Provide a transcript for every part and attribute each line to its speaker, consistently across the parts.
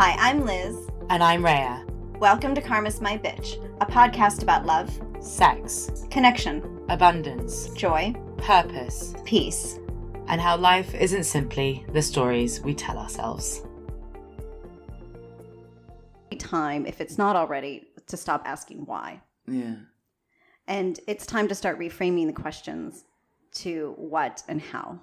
Speaker 1: Hi, I'm Liz.
Speaker 2: And I'm Rhea.
Speaker 1: Welcome to Karma's My Bitch, a podcast about love,
Speaker 2: Sex,
Speaker 1: connection,
Speaker 2: abundance,
Speaker 1: joy,
Speaker 2: purpose,
Speaker 1: peace.
Speaker 2: and how life isn't simply the stories we tell ourselves.
Speaker 1: Time, if it's not already, to stop asking why.
Speaker 3: Yeah.
Speaker 1: And it's time to start reframing the questions to what and how.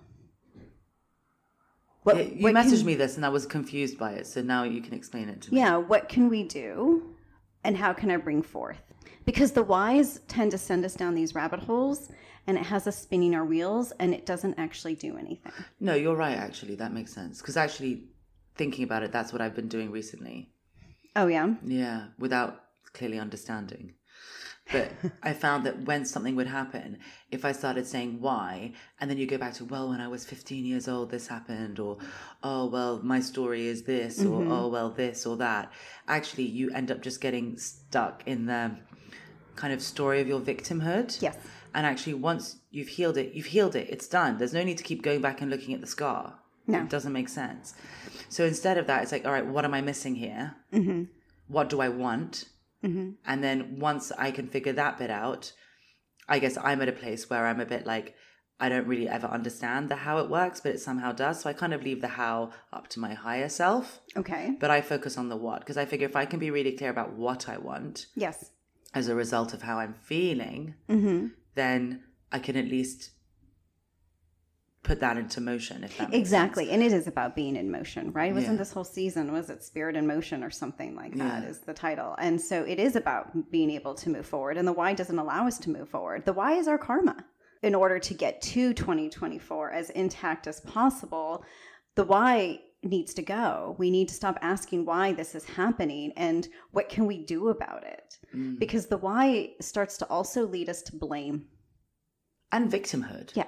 Speaker 1: What,
Speaker 3: Yeah, you
Speaker 1: what
Speaker 3: messaged
Speaker 1: can-
Speaker 3: me this and I was confused by it, so now you can explain it to me.
Speaker 1: Yeah, what can we do and how can I bring forth? Because the whys tend to send us down these rabbit holes and it has us spinning our wheels and it doesn't actually do anything.
Speaker 3: No, you're right, actually. That makes sense. Because actually, thinking about it, that's what I've been doing recently.
Speaker 1: Oh, yeah?
Speaker 3: Yeah, without clearly understanding. But I found that when something would happen, if I started saying why, and then you go back to, well, when I was 15 years old, this happened, or, oh, well, my story is this, or, mm-hmm. oh, well, this or that, actually, you end up just getting stuck in the kind of story of your victimhood.
Speaker 1: Yes.
Speaker 3: And actually, once you've healed it, you've healed it. It's done. There's no need to keep going back and looking at the scar.
Speaker 1: No.
Speaker 3: It doesn't make sense. So instead of that, it's like, all right, what am I missing here? Mm-hmm. What do I want? Mm-hmm. And then once I can figure that bit out, I guess I'm at a place where I'm a bit like, I don't really ever understand the how it works, but it somehow does. So I kind of leave the how up to my higher self,
Speaker 1: Okay.
Speaker 3: but I focus on the what because I figure if I can be really clear about what I want,
Speaker 1: Yes.
Speaker 3: as a result of how I'm feeling, mm-hmm. then I can at least put that into motion. If that makes
Speaker 1: Exactly.
Speaker 3: sense.
Speaker 1: And it is about being in motion, right? Wasn't
Speaker 3: Yeah.
Speaker 1: this whole season, was it Spirit in Motion or something like that
Speaker 3: Yeah.
Speaker 1: is the title. And so it is about being able to move forward. And the why doesn't allow us to move forward. The why is our karma. In order to get to 2024 as intact as possible, the why needs to go. We need to stop asking why this is happening and what can we do about it?
Speaker 3: Mm.
Speaker 1: Because the why starts to also lead us to blame.
Speaker 3: And victimhood.
Speaker 1: Yeah.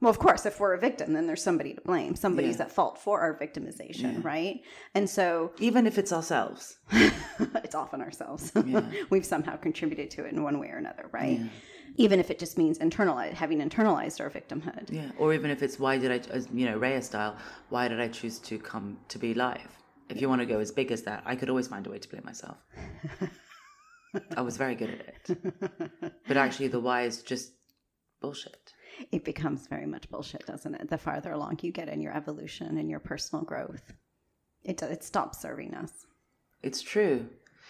Speaker 1: Well, of course, if we're a victim, then there's somebody to blame. Somebody's
Speaker 3: Yeah.
Speaker 1: at fault for our victimization, right? And so
Speaker 3: Even if it's ourselves.
Speaker 1: it's often ourselves.
Speaker 3: Yeah.
Speaker 1: We've somehow contributed to it in one way or another, right?
Speaker 3: Yeah.
Speaker 1: Even if it just means internalize, having internalized our victimhood.
Speaker 3: Yeah. Or even if it's why did I, you know, Rhea style, why did I choose to come to be live? If you want to go as big as that, I could always find a way to blame myself. I was very good at it. But actually, the why is just bullshit.
Speaker 1: It becomes very much bullshit, doesn't it? The farther along you get in your evolution and your personal growth, it, it stops serving us.
Speaker 3: It's true.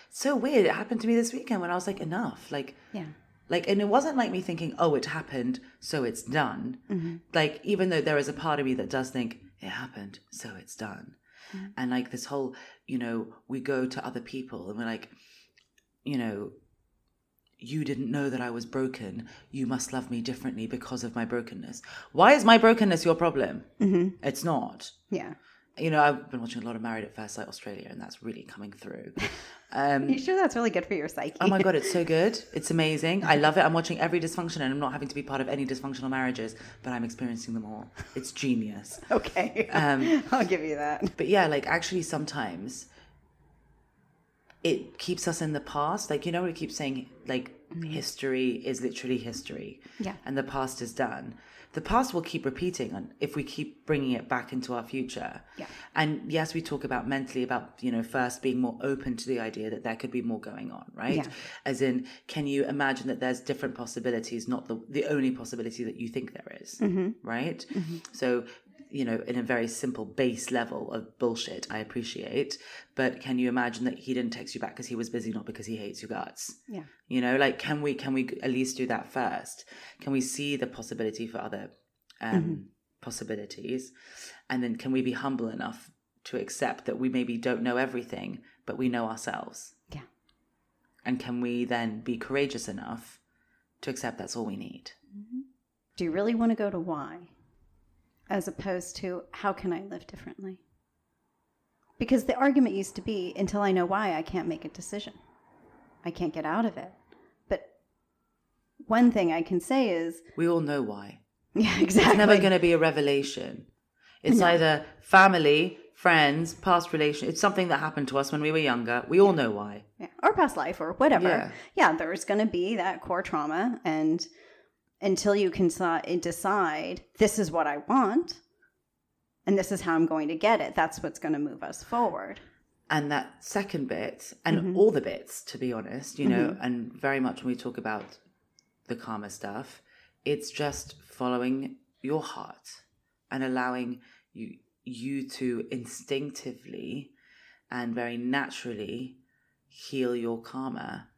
Speaker 3: It's so weird. It happened to me this weekend when I was like, enough. Like,
Speaker 1: Yeah.
Speaker 3: like and it wasn't like me thinking oh it happened so it's done mm-hmm. like even though there is a part of me that does think it happened so it's done mm-hmm. and like this whole you know we go to other people and we're like you know you didn't know that i was broken you must love me differently because of my brokenness why is my brokenness your problem it's not
Speaker 1: Yeah.
Speaker 3: you know i've been watching a lot of married at first sight australia and that's really coming through um
Speaker 1: You sure that's really good for your psyche?
Speaker 3: Oh my god, it's so good. It's amazing. I love it. I'm watching every dysfunction and I'm not having to be part of any dysfunctional marriages, but I'm experiencing them all. It's genius.
Speaker 1: Okay.
Speaker 3: Um,
Speaker 1: I'll give you that.
Speaker 3: But yeah, like actually sometimes it keeps us in the past. Like you know we keep saying like mm-hmm. history is literally history.
Speaker 1: Yeah.
Speaker 3: And the past is done. The past will keep repeating if we keep bringing it back into our future.
Speaker 1: Yeah.
Speaker 3: And yes, we talk about mentally about, you know, first being more open to the idea that there could be more going on, right?
Speaker 1: Yeah.
Speaker 3: As in, can you imagine that there's different possibilities, not the, the only possibility that you think there is, mm-hmm. right? Mm-hmm. So, you know, in a very simple base level of bullshit, I appreciate. But can you imagine that he didn't text you back because he was busy, not because he hates your guts?
Speaker 1: Yeah.
Speaker 3: You know, like can we can we at least do that first? Can we see the possibility for other um, possibilities, and then can we be humble enough to accept that we maybe don't know everything, but we know ourselves?
Speaker 1: Yeah.
Speaker 3: And can we then be courageous enough to accept that's all we need?
Speaker 1: Do you really want to go to why as opposed to how can I live differently? Because the argument used to be until I know why, I can't make a decision. I can't get out of it. But one thing I can say is,
Speaker 3: We all know why.
Speaker 1: yeah, exactly.
Speaker 3: It's never going to be a revelation. It's either family, friends, past relation. It's something that happened to us when we were younger. We all know why.
Speaker 1: yeah. or past life or whatever.
Speaker 3: Yeah.
Speaker 1: Yeah, there's going to be that core trauma. And until you can decide, this is what I want and this is how I'm going to get it, that's what's going to move us forward.
Speaker 3: And that second bit, and mm-hmm. all the bits, to be honest, you know, mm-hmm. and very much when we talk about the karma stuff, it's just following your heart and allowing you you to instinctively and very naturally heal your karma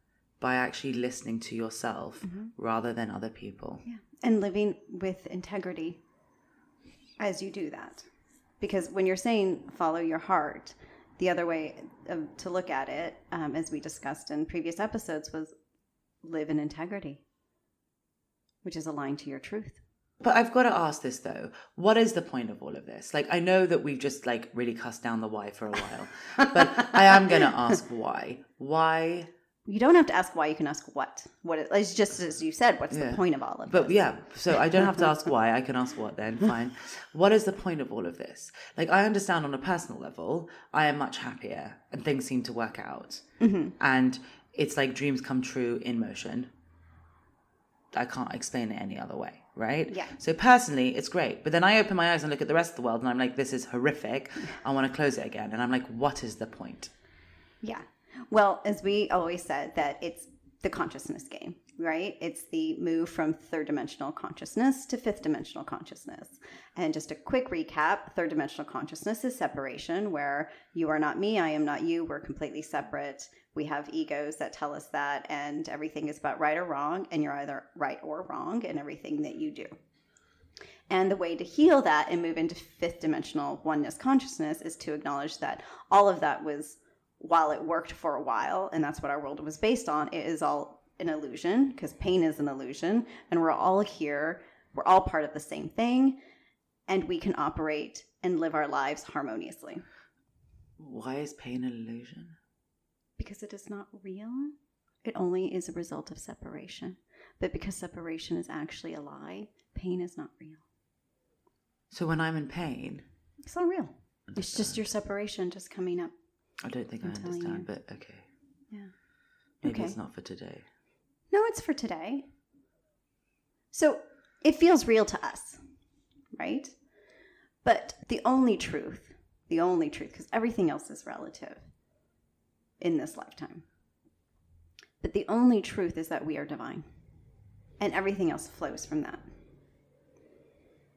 Speaker 3: by actually listening to yourself rather than other people.
Speaker 1: Yeah. And living with integrity as you do that. Because when you're saying follow your heart, the other way of, to look at it, um, as we discussed in previous episodes, was live in integrity, which is aligned to your truth.
Speaker 3: But I've got to ask this though. What is the point of all of this? Like I know that we've just like really cussed down the why for a while. but I am going to ask why. Why
Speaker 1: You don't have to ask why, you can ask what. What it, it's just as you said, what's
Speaker 3: Yeah.
Speaker 1: the point of all of it?
Speaker 3: But
Speaker 1: this?
Speaker 3: yeah, so I don't have to ask why. I can ask what then. Fine. What is the point of all of this? Like, I understand on a personal level, I am much happier and things seem to work out. Mm-hmm. And it's like dreams come true in motion. I can't explain it any other way, right?
Speaker 1: Yeah.
Speaker 3: So personally, it's great. But then I open my eyes and look at the rest of the world and I'm like, this is horrific. I want to close it again. And I'm like, what is the point?
Speaker 1: Yeah. Well, as we always said, that it's the consciousness game, right? It's the move from third dimensional consciousness to fifth dimensional consciousness. And just a quick recap third dimensional consciousness is separation, where you are not me, I am not you, we're completely separate. We have egos that tell us that, and everything is about right or wrong, and you're either right or wrong in everything that you do. And the way to heal that and move into fifth dimensional oneness consciousness is to acknowledge that all of that was, while it worked for a while, and that's what our world was based on, it is all an illusion because pain is an illusion. And we're all here, we're all part of the same thing, and we can operate and live our lives harmoniously
Speaker 3: Why is pain an illusion?
Speaker 1: because it is not real. It only is a result of separation. But because separation is actually a lie, pain is not real.
Speaker 3: So when I'm in pain,
Speaker 1: It's not real. It's just your separation just coming up.
Speaker 3: I don't think
Speaker 1: I'm
Speaker 3: I understand, but okay.
Speaker 1: Yeah.
Speaker 3: Maybe
Speaker 1: Okay.
Speaker 3: it's not for today.
Speaker 1: No, it's for today. So it feels real to us, right? But the only truth, the only truth, because everything else is relative in this lifetime. But the only truth is that we are divine, and everything else flows from that.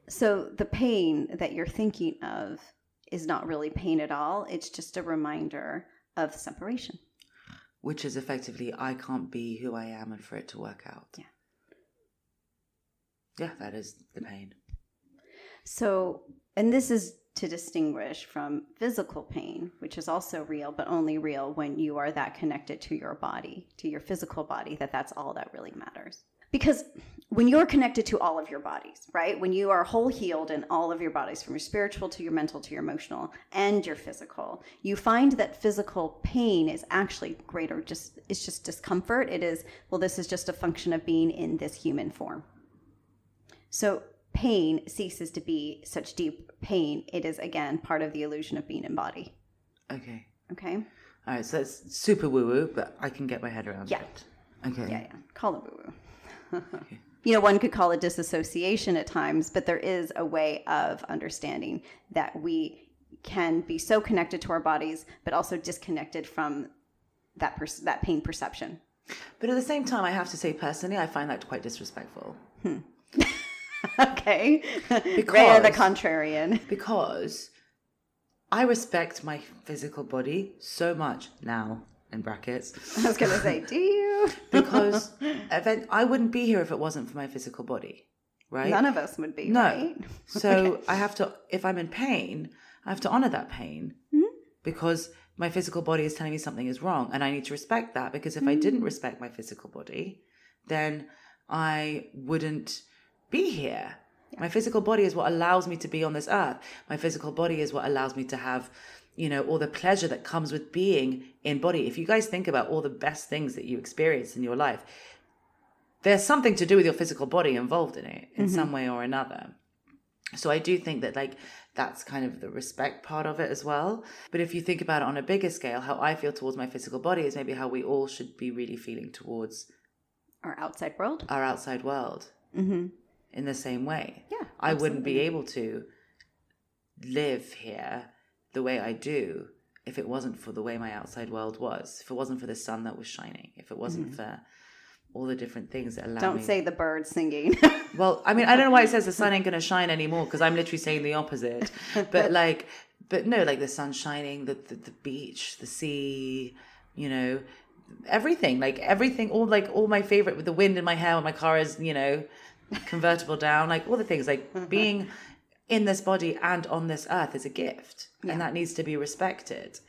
Speaker 1: So the pain that you're thinking of is not really pain at all, it's just a reminder of separation.
Speaker 3: Which is effectively, I can't be who I am and for it to work out.
Speaker 1: Yeah.
Speaker 3: Yeah, that is the pain.
Speaker 1: So, and this is to distinguish from physical pain, which is also real, but only real when you are that connected to your body, to your physical body, that that's all that really matters. Because when you're connected to all of your bodies, right? When you are whole healed in all of your bodies, from your spiritual to your mental to your emotional and your physical, you find that physical pain is actually greater, just it's just discomfort. It is, well, this is just a function of being in this human form. So pain ceases to be such deep pain. It is again part of the illusion of being in body.
Speaker 3: Okay.
Speaker 1: Okay.
Speaker 3: All right, so that's super woo woo, but I can get my head around
Speaker 1: Yeah.
Speaker 3: it. Okay.
Speaker 1: Yeah, yeah. Call it woo woo. You know, one could call it disassociation at times, but there is a way of understanding that we can be so connected to our bodies, but also disconnected from that per- that pain perception.
Speaker 3: But at the same time, I have to say personally, I find that quite disrespectful. Hmm.
Speaker 1: okay. Rhea the contrarian.
Speaker 3: Because I respect my physical body so much now, in brackets,
Speaker 1: I was gonna say, do you?
Speaker 3: because event- I wouldn't be here if it wasn't for my physical body, right?
Speaker 1: None of us would be,
Speaker 3: No.
Speaker 1: right?
Speaker 3: So I have to, if I'm in pain, I have to honor that pain hmm? because my physical body is telling me something is wrong. And I need to respect that because if I didn't hmm. respect my physical body, then I wouldn't be here. My physical body is what allows me to be on this earth. My physical body is what allows me to have, you know, all the pleasure that comes with being in body. If you guys think about all the best things that you experience in your life, there's something to do with your physical body involved in it in some way or another. So I do think that like that's kind of the respect part of it as well. But if you think about it on a bigger scale, how I feel towards my physical body is maybe how we all should be really feeling towards
Speaker 1: Our outside world.
Speaker 3: our outside world
Speaker 1: Mm-hmm.
Speaker 3: in the same way.
Speaker 1: Yeah,
Speaker 3: I wouldn't be able to live here the way I do if it wasn't for the way my outside world was, if it wasn't for the sun that was shining, if it wasn't mm-hmm. for all the different things that allow
Speaker 1: Don't
Speaker 3: me.
Speaker 1: say the bird singing.
Speaker 3: Well, I mean, I don't know why it says the sun ain't gonna shine anymore because I'm literally saying the opposite. But like, but no, like the sun shining, the, the the beach, the sea, you know, everything, like everything, all like all my favorite with the wind in my hair when my car is, you know, convertible down, like all the things, like being in this body and on this earth is a gift, and that needs to be respected.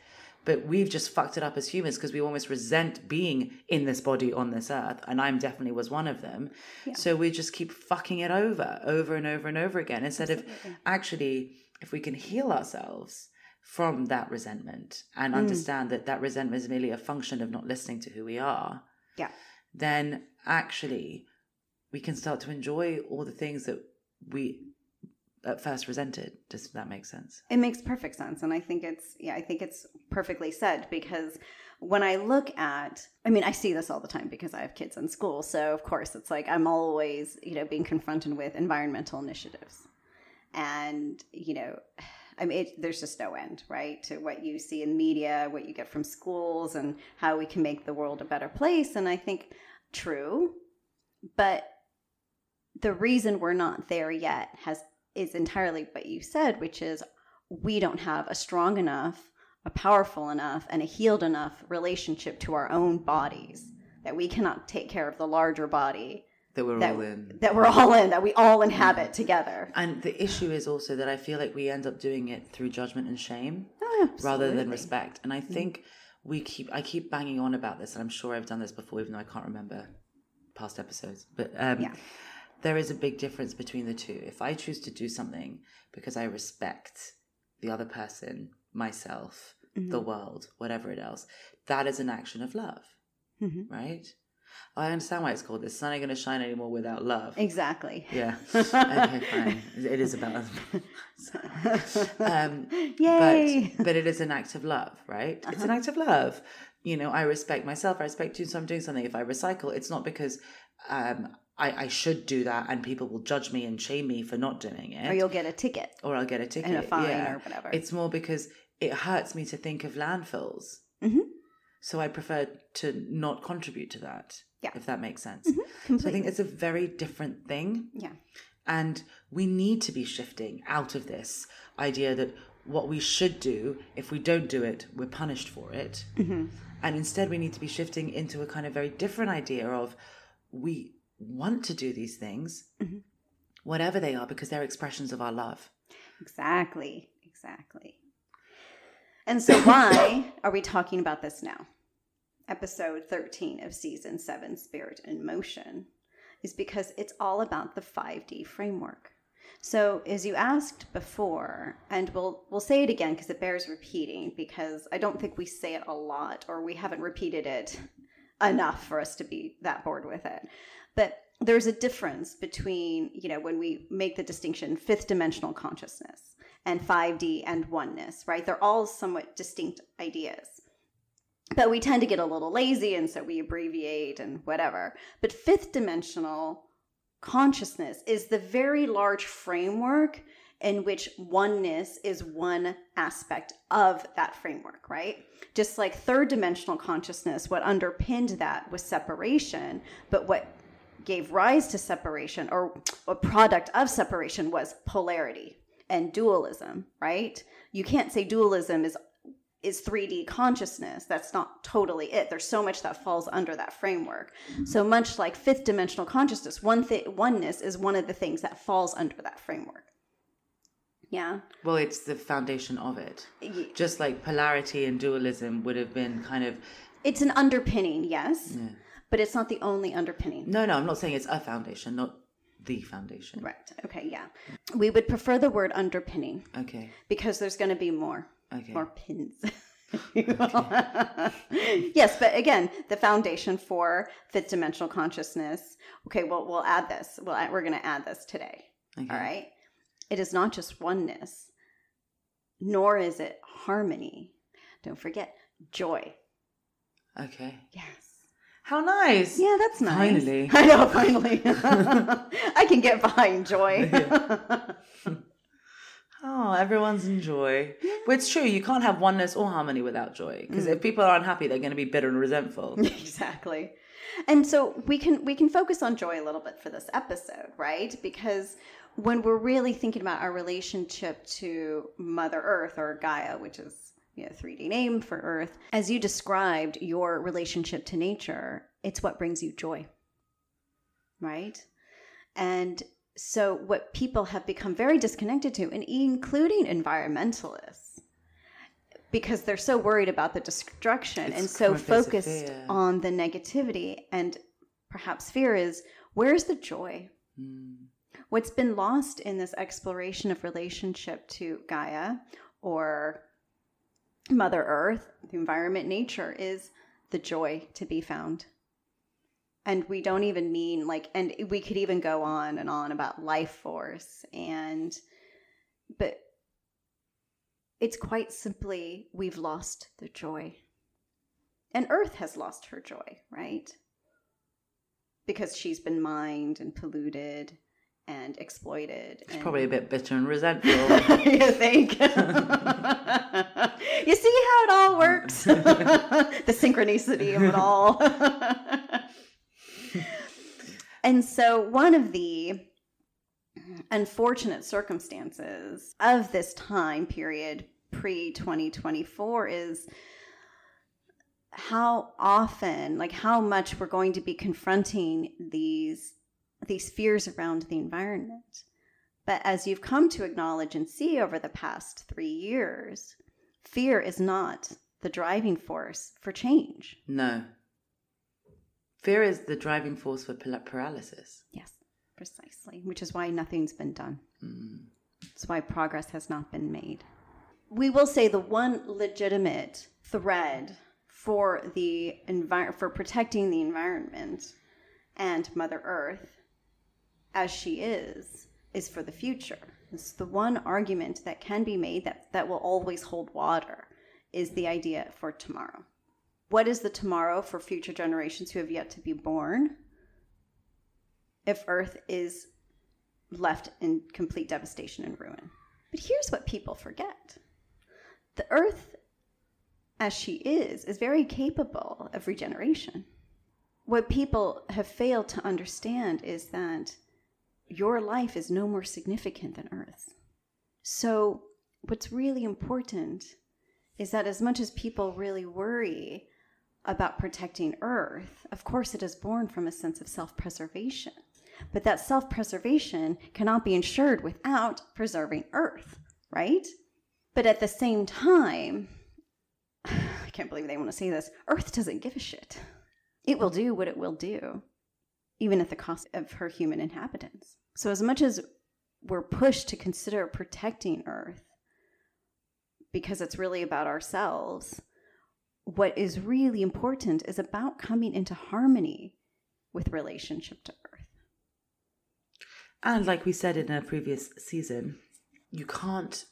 Speaker 3: But we've just fucked it up as humans because we almost resent being in this body on this earth. And I'm definitely was one of them. So we just keep fucking it over, over and over and over again. Instead of actually, if we can heal ourselves from that resentment and mm. understand that that resentment is merely a function of not listening to who we are,
Speaker 1: yeah.
Speaker 3: then actually we can start to enjoy all the things that we at first resented. Does that make sense?
Speaker 1: It makes perfect sense. And I think it's, yeah, I think it's perfectly said because when I look at, I mean, I see this all the time because I have kids in school. So, of course, it's like I'm always, you know, being confronted with environmental initiatives. And, you know, I mean, it, there's just no end, right, to what you see in media, what you get from schools, and how we can make the world a better place. And I think true, but the reason we're not there yet has is entirely what you said, which is we don't have a strong enough, a powerful enough, and a healed enough relationship to our own bodies that we cannot take care of the larger body
Speaker 3: That we're
Speaker 1: that,
Speaker 3: all in.
Speaker 1: that we're all in, that we all inhabit together.
Speaker 3: And the issue is also that I feel like we end up doing it through judgment and shame
Speaker 1: Oh,
Speaker 3: rather than respect. And I think we keep I keep banging on about this, and I'm sure I've done this before, even though I can't remember past episodes. But um,
Speaker 1: Yeah.
Speaker 3: There is a big difference between the two. If I choose to do something because I respect the other person, myself, the world, whatever it else, that is an action of love,
Speaker 1: Mhm.
Speaker 3: right? I understand why it's called "The sun ain't gonna shine anymore without love."
Speaker 1: Exactly.
Speaker 3: Yeah. okay, fine. It is about um,
Speaker 1: Yay!
Speaker 3: but but it is an act of love, right? It's an act of love. You know, I respect myself. I respect you. So I'm doing something. If I recycle, it's not because um, I, I should do that and people will judge me and shame me for not doing it,
Speaker 1: or you'll get a ticket.
Speaker 3: or I'll get a ticket
Speaker 1: and a fine
Speaker 3: yeah.
Speaker 1: or whatever.
Speaker 3: It's more because it hurts me to think of landfills.
Speaker 1: Mhm.
Speaker 3: So I prefer to not contribute to that.
Speaker 1: Yeah. Mm-hmm.
Speaker 3: If that makes sense. So I think it's a very different thing.
Speaker 1: Yeah.
Speaker 3: And we need to be shifting out of this idea that what we should do, if we don't do it, we're punished for it. And instead, we need to be shifting into a kind of very different idea of we want to do these things, mm-hmm. whatever they are, because they're expressions of our love.
Speaker 1: Exactly. Exactly. And so, why are we talking about this now? Episode 13 of season 7, Spirit in Motion, is because it's all about the 5D framework. So, as you asked before, and we'll we'll say it again because it bears repeating because I don't think we say it a lot or we haven't repeated it enough for us to be that bored with it. But there's a difference between, you know, when we make the distinction fifth dimensional consciousness and 5D and oneness, right? They're all somewhat distinct ideas. But we tend to get a little lazy and so we abbreviate and whatever. But fifth dimensional consciousness is the very large framework in which oneness is one aspect of that framework, right? Just like third dimensional consciousness, what underpinned that was separation, but what gave rise to separation or a product of separation was polarity and dualism, right? You can't say dualism is is 3D consciousness. That's not totally it. There's so much that falls under that framework. So much like fifth dimensional consciousness, one thing oneness is one of the things that falls under that framework. Yeah.
Speaker 3: Well, it's the foundation of it.
Speaker 1: Y-
Speaker 3: Just like polarity and dualism would have been kind of.
Speaker 1: It's an underpinning, yes, but it's not the only underpinning.
Speaker 3: No, no, I'm not saying it's a foundation, not the foundation.
Speaker 1: Right. Okay, yeah. We would prefer the word underpinning
Speaker 3: Okay.
Speaker 1: because there's going to be more
Speaker 3: Okay.
Speaker 1: more pins. yes, but again, the foundation for fifth dimensional consciousness. Okay, well, we'll add this. Well, we're going to add this today.
Speaker 3: Okay.
Speaker 1: All right. It is not just oneness, nor is it harmony. Don't forget joy.
Speaker 3: Okay.
Speaker 1: Yes.
Speaker 3: How nice.
Speaker 1: Yeah, that's nice.
Speaker 3: Finally.
Speaker 1: I know, finally. I can get behind joy.
Speaker 3: Oh, everyone's in joy. But it's true, you can't have oneness or harmony without joy. Because
Speaker 1: Mm.
Speaker 3: if people are unhappy, they're going to be bitter and resentful.
Speaker 1: exactly and so we can we can focus on joy a little bit for this episode right because when we're really thinking about our relationship to mother earth or gaia which is you know 3d name for earth as you described your relationship to nature it's what brings you joy right and so what people have become very disconnected to and including environmentalists because they're so worried about the destruction
Speaker 3: It's
Speaker 1: and so
Speaker 3: from a place of
Speaker 1: focused
Speaker 3: fear.
Speaker 1: on the negativity and perhaps fear is where's the joy
Speaker 3: Mm.
Speaker 1: what's been lost in this exploration of relationship to gaia or mother earth the environment nature is the joy to be found. And we don't even mean like and we could even go on and on about life force and but it's quite simply we've lost the joy. And earth has lost her joy right? Because she's been mined and polluted and exploited
Speaker 3: It's
Speaker 1: and
Speaker 3: probably a bit bitter and resentful.
Speaker 1: you think? you see how it all works? the synchronicity of it all. and so, one of the unfortunate circumstances of this time period pre 2024 is how often like how much we're going to be confronting these these fears around the environment but as you've come to acknowledge and see over the past three years, fear is not the driving force for change.
Speaker 3: no. Fear is the driving force for paralysis.
Speaker 1: Yes, precisely, which is why nothing's been done.
Speaker 3: Mm.
Speaker 1: It's why progress has not been made. We will say the one legitimate thread for the envir- for protecting the environment and Mother Earth as she is is for the future. It's the one argument that can be made that, that will always hold water is the idea for tomorrow. What is the tomorrow for future generations who have yet to be born if Earth is left in complete devastation and ruin? But here's what people forget the Earth, as she is, is very capable of regeneration. What people have failed to understand is that your life is no more significant than Earth's. So, what's really important is that as much as people really worry about protecting Earth, of course, it is born from a sense of self preservation. But that self preservation cannot be ensured without preserving Earth, right? But at the same time, I can't believe they want to say this Earth doesn't give a shit. It will do what it will do, even at the cost of her human inhabitants. So, as much as we're pushed to consider protecting Earth because it's really about ourselves, what is really important is about coming into harmony with relationship to Earth.
Speaker 3: And like we said in a previous season, you can't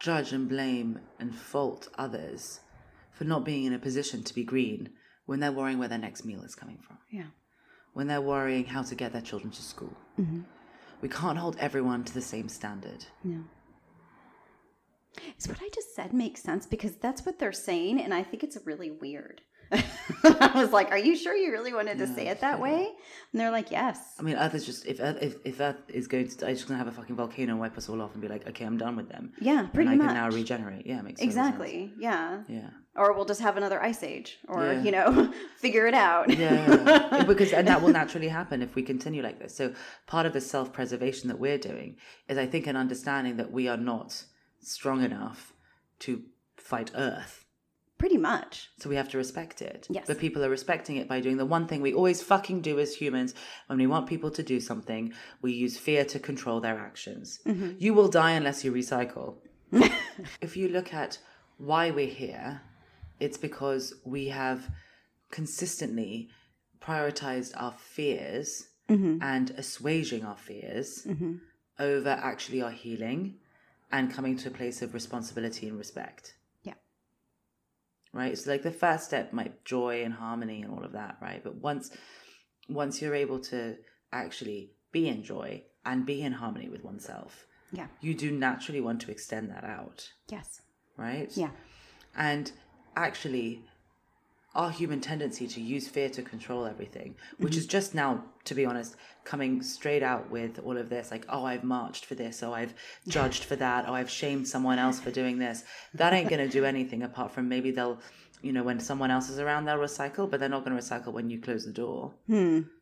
Speaker 3: judge and blame and fault others for not being in a position to be green when they're worrying where their next meal is coming from,
Speaker 1: Yeah.
Speaker 3: When they're worrying how to get their children to school. Mm-hmm. We can't hold everyone to the same standard.
Speaker 1: No. Is what I just said make sense? Because that's what they're saying, and I think it's really weird. I was like, "Are you sure you really wanted to say it that way?" And they're like, "Yes."
Speaker 3: I mean, Earth is just if Earth if, if Earth is going to, it's just gonna have a fucking volcano and wipe us all off and be like, okay, I'm done with them.
Speaker 1: Yeah, pretty
Speaker 3: and I
Speaker 1: much.
Speaker 3: can now regenerate. Yeah, makes total sense.
Speaker 1: exactly. Yeah.
Speaker 3: Yeah.
Speaker 1: Or we'll just have another ice age, or
Speaker 3: Yeah.
Speaker 1: you know, figure it out.
Speaker 3: Yeah, because and that will naturally happen if we continue like this. So part of the self-preservation that we're doing is, I think, an understanding that we are not strong enough to fight Earth.
Speaker 1: pretty much.
Speaker 3: So we have to respect it.
Speaker 1: Yes.
Speaker 3: But people are respecting it by doing the one thing we always fucking do as humans. When we want people to do something, we use fear to control their actions. Mm-hmm. You will die unless you recycle. if you look at why we're here, it's because we have consistently prioritized our fears mm-hmm. and assuaging our fears mm-hmm. over actually our healing and coming to a place of responsibility and respect
Speaker 1: Yeah.
Speaker 3: right so like the first step might joy and harmony and all of that right but once once you're able to actually be in joy and be in harmony with oneself
Speaker 1: Yeah.
Speaker 3: you do naturally want to extend that out,
Speaker 1: Yes.
Speaker 3: right?
Speaker 1: Yeah.
Speaker 3: And actually, our human tendency to use fear to control everything, which is just now, to be honest, coming straight out with all of this like, oh, I've marched for this, oh, I've judged for that, oh, I've shamed someone else for doing this. That ain't going to do anything apart from maybe they'll, you know, when someone else is around, they'll recycle, but they're not going to recycle when you close the door.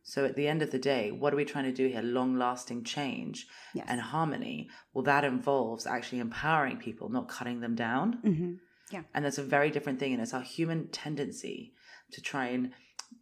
Speaker 3: So at the end of the day, what are we trying to do here? Long lasting change
Speaker 1: Yes.
Speaker 3: and harmony. Well, that involves actually empowering people, not cutting them down.
Speaker 1: Mm-hmm. Yeah.
Speaker 3: And that's a very different thing. And it's our human tendency to try and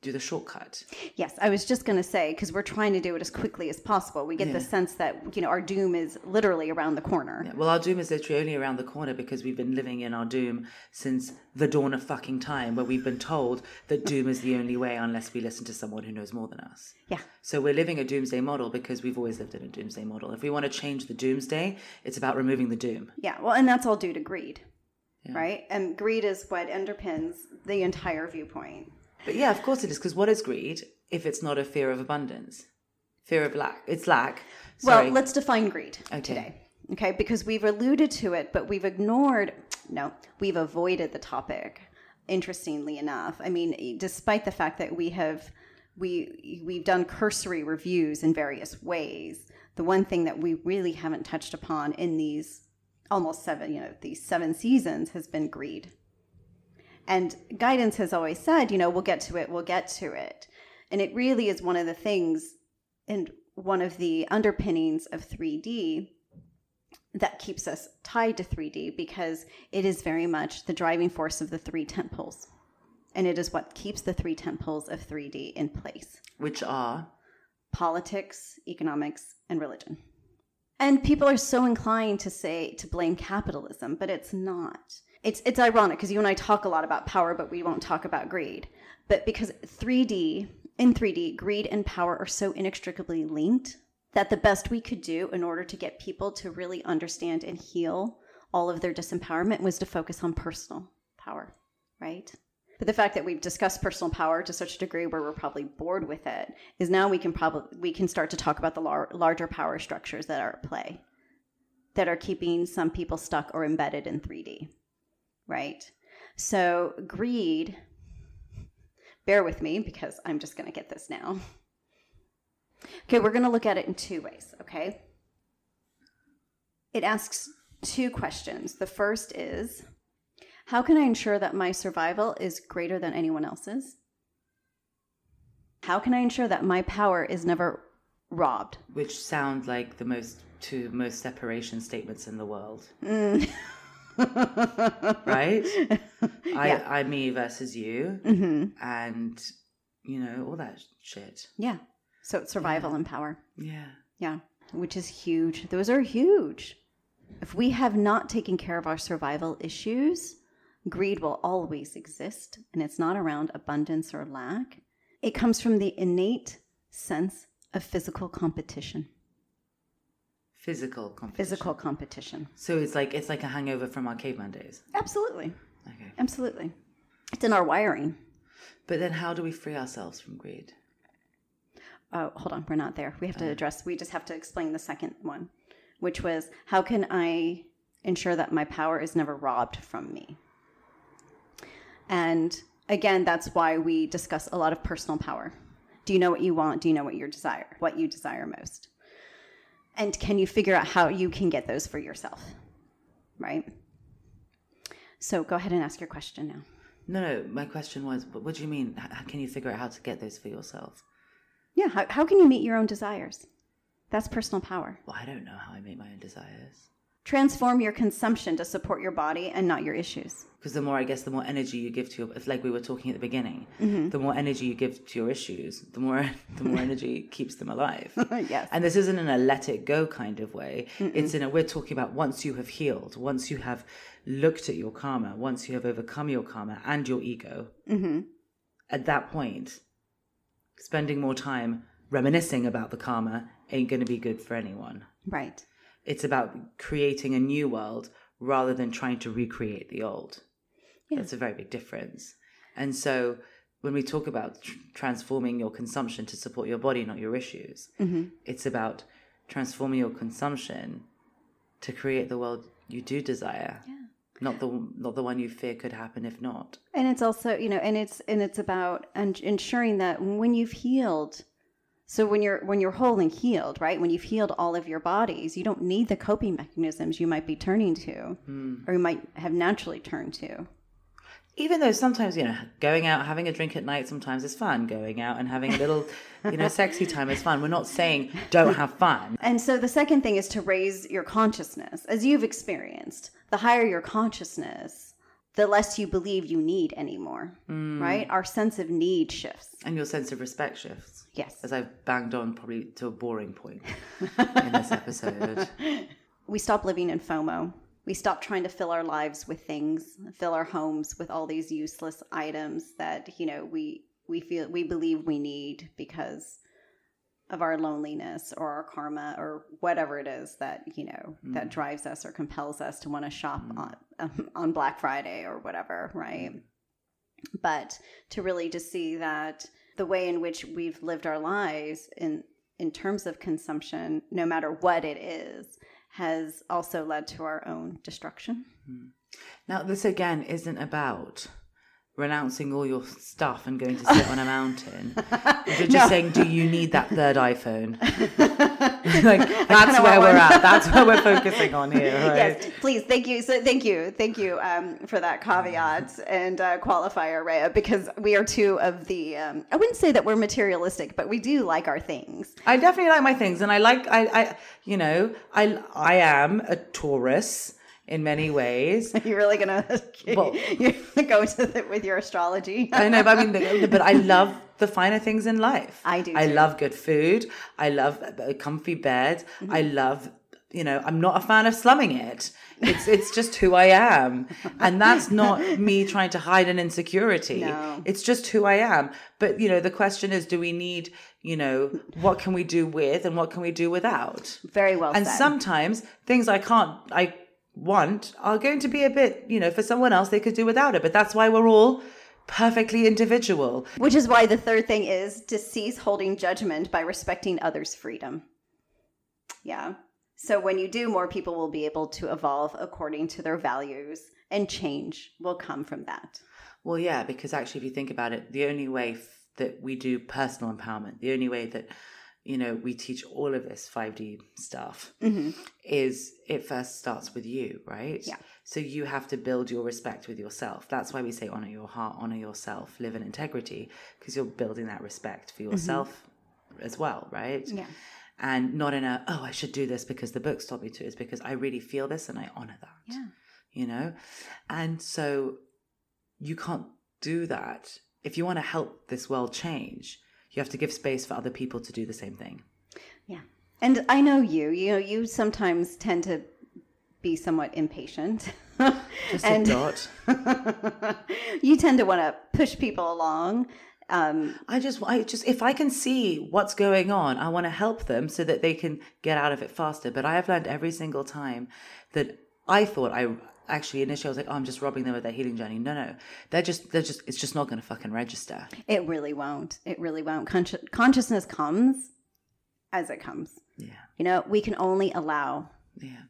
Speaker 3: do the shortcut.
Speaker 1: Yes, I was just going to say because we're trying to do it as quickly as possible. We get the sense that you know our doom is literally around the corner.
Speaker 3: Yeah, Well, our doom is literally only around the corner because we've been living in our doom since the dawn of fucking time, where we've been told that doom is the only way unless we listen to someone who knows more than us.
Speaker 1: Yeah.
Speaker 3: So we're living a doomsday model because we've always lived in a doomsday model. If we want to change the doomsday, it's about removing the doom.
Speaker 1: Yeah, well, and that's all due to greed, right? And greed is what underpins the entire viewpoint.
Speaker 3: But yeah, of course it is. Because what is greed if it's not a fear of abundance? Fear of lack. It's lack. Sorry.
Speaker 1: Well, let's define greed
Speaker 3: Okay.
Speaker 1: today, okay? Because we've alluded to it, but we've ignored, no, we've avoided the topic. Interestingly enough, I mean, despite the fact that we have we we've done cursory reviews in various ways, the one thing that we really haven't touched upon in these almost seven, you know, these seven seasons has been greed. And guidance has always said, you know, we'll get to it, we'll get to it. And it really is one of the things and one of the underpinnings of 3D that keeps us tied to 3D because it is very much the driving force of the three temples. And it is what keeps the three temples of 3D in place
Speaker 3: Which are
Speaker 1: politics, economics, and religion. And people are so inclined to say to blame capitalism, but it's not. It's it's ironic because you and I talk a lot about power, but we won't talk about greed. But because 3D in 3D, greed and power are so inextricably linked that the best we could do in order to get people to really understand and heal all of their disempowerment was to focus on personal power, right? But the fact that we've discussed personal power to such a degree where we're probably bored with it is now we can probably we can start to talk about the lar- larger power structures that are at play that are keeping some people stuck or embedded in 3D. Right? So greed bear with me because I'm just going to get this now. Okay, we're going to look at it in two ways, okay? It asks two questions. The first is how can I ensure that my survival is greater than anyone else's? How can I ensure that my power is never robbed?
Speaker 3: which sound like the most two most separation statements in the world. Mm. right? I I me versus you mm-hmm. and you know, all that shit.
Speaker 1: Yeah. So it's survival and power.
Speaker 3: Yeah.
Speaker 1: Yeah. Which is huge. Those are huge. If we have not taken care of our survival issues, greed will always exist, and it's not around abundance or lack. It comes from the innate sense of physical competition.
Speaker 3: Physical competition.
Speaker 1: Physical competition.
Speaker 3: So it's like it's like a hangover from our caveman days.
Speaker 1: Absolutely.
Speaker 3: Okay.
Speaker 1: Absolutely. It's in our wiring.
Speaker 3: But then how do we free ourselves from greed?
Speaker 1: Oh, hold on. We're not there. We have to address, we just have to explain the second one, which was how can I ensure that my power is never robbed from me? And again, that's why we discuss a lot of personal power. Do you know what you want? Do you know what you desire? What you desire most? And can you figure out how you can get those for yourself? Right? So go ahead and ask your question now.
Speaker 3: No, no. My question was, what do you mean? How can you figure out how to get those for yourself?
Speaker 1: Yeah, how, how can you meet your own desires? That's personal power.
Speaker 3: Well, I don't know how I meet my own desires.
Speaker 1: Transform your consumption to support your body and not your issues.
Speaker 3: Because the more, I guess, the more energy you give to your, if like we were talking at the beginning, mm-hmm. the more energy you give to your issues, the more, the more energy keeps them alive.
Speaker 1: yes.
Speaker 3: And this isn't in a let it go kind of way. It's in a, we're talking about once you have healed, once you have looked at your karma, once you have overcome your karma and your ego, mm-hmm. at that point, spending more time reminiscing about the karma ain't going to be good for anyone.
Speaker 1: Right.
Speaker 3: It's about creating a new world rather than trying to recreate the old. Yeah. That's a very big difference. And so when we talk about tr- transforming your consumption to support your body, not your issues, mm-hmm. it's about transforming your consumption to create the world you do desire.
Speaker 1: Yeah.
Speaker 3: Not the not the one you fear could happen if not.
Speaker 1: And it's also, you know, and it's and it's about en- ensuring that when you've healed, so when you're when you're whole and healed, right? When you've healed all of your bodies, you don't need the coping mechanisms you might be turning to, hmm. or you might have naturally turned to.
Speaker 3: Even though sometimes, you know, going out, having a drink at night sometimes is fun. Going out and having a little, you know, sexy time is fun. We're not saying don't have fun.
Speaker 1: And so the second thing is to raise your consciousness, as you've experienced. The higher your consciousness, the less you believe you need anymore, mm. right? Our sense of need shifts.
Speaker 3: And your sense of respect shifts.
Speaker 1: Yes.
Speaker 3: As I've banged on probably to a boring point in this episode.
Speaker 1: we stop living in FOMO. We stop trying to fill our lives with things, fill our homes with all these useless items that, you know, we we feel we believe we need because of our loneliness or our karma or whatever it is that, you know, that mm. drives us or compels us to want to shop mm. on um, on Black Friday or whatever, right? Mm. But to really just see that the way in which we've lived our lives in in terms of consumption, no matter what it is, has also led to our own destruction. Hmm.
Speaker 3: Now, this again isn't about renouncing all your stuff and going to sit on a mountain. You're just saying, do you need that third iPhone? like that's where we're at. That's where we're focusing on here. Right?
Speaker 1: Yes, please. Thank you. So, thank you, thank you um, for that caveat and uh, qualifier, Rhea, because we are two of the. Um, I wouldn't say that we're materialistic, but we do like our things.
Speaker 3: I definitely like my things, and I like I, I you know I I am a Taurus in many ways.
Speaker 1: You're really gonna
Speaker 3: Well-
Speaker 1: gonna go to the, with your astrology.
Speaker 3: I know, but I mean, but I love the finer things in life.
Speaker 1: I do
Speaker 3: I
Speaker 1: too.
Speaker 3: love good food. I love a comfy bed.
Speaker 1: Mm-hmm.
Speaker 3: I love, you know, I'm not a fan of slumming it. It's it's just who I am, and that's not me trying to hide an insecurity.
Speaker 1: No.
Speaker 3: It's just who I am. But you know, the question is, do we need, you know, what can we do with and what can we do without?
Speaker 1: Very well
Speaker 3: and
Speaker 1: said.
Speaker 3: sometimes things I can't, I want are going to be a bit, you know, for someone else they could do without it. But that's why we're all perfectly individual.
Speaker 1: Which is why the third thing is to cease holding judgment by respecting others' freedom. Yeah. So when you do, more people will be able to evolve according to their values, and change will come from that.
Speaker 3: Well, yeah, because actually, if you think about it, the only way f- that we do personal empowerment, the only way that you know we teach all of this 5D stuff mm-hmm. is it first starts with you, right?
Speaker 1: Yeah.
Speaker 3: So you have to build your respect with yourself. That's why we say honor your heart, honor yourself, live in integrity, because you're building that respect for mm-hmm. yourself as well, right?
Speaker 1: Yeah.
Speaker 3: And not in a oh I should do this because the books told me to. It's because I really feel this and I honor that
Speaker 1: Yeah.
Speaker 3: you know and so you can't do that if you want to help this world change you have to give space for other people to do the same thing
Speaker 1: Yeah. And I know you, you know, you sometimes tend to be somewhat impatient.
Speaker 3: just
Speaker 1: and
Speaker 3: a dot
Speaker 1: you tend to want to push people along. Um,
Speaker 3: i just i just if i can see what's going on i want to help them so that they can get out of it faster but i have learned every single time that i thought i actually initially i was like oh i'm just robbing them of their healing journey no no they're just they're just it's just not going to fucking register
Speaker 1: it really won't. It really won't. Consci- consciousness comes as it comes.
Speaker 3: yeah
Speaker 1: You know, we can only allow.
Speaker 3: Yeah.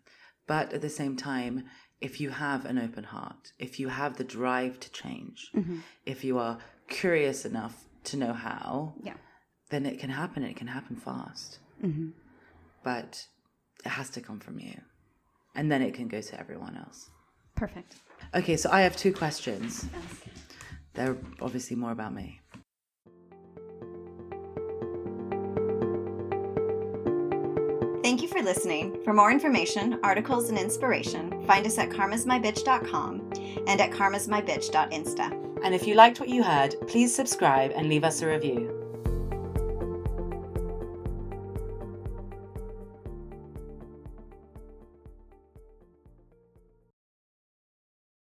Speaker 3: But at the same time, if you have an open heart, if you have the drive to change, mm-hmm. if you are curious enough to know how,
Speaker 1: Yeah.
Speaker 3: then it can happen. It can happen fast. Mm-hmm. But it has to come from you. And then it can go to everyone else.
Speaker 1: Perfect.
Speaker 3: Okay, so I have two questions. They're obviously more about me.
Speaker 1: Thank you for listening. For more information, articles, and inspiration, find us at karmasmybitch.com and at karmasmybitch.insta.
Speaker 2: And if you liked what you heard, please subscribe and leave us a review.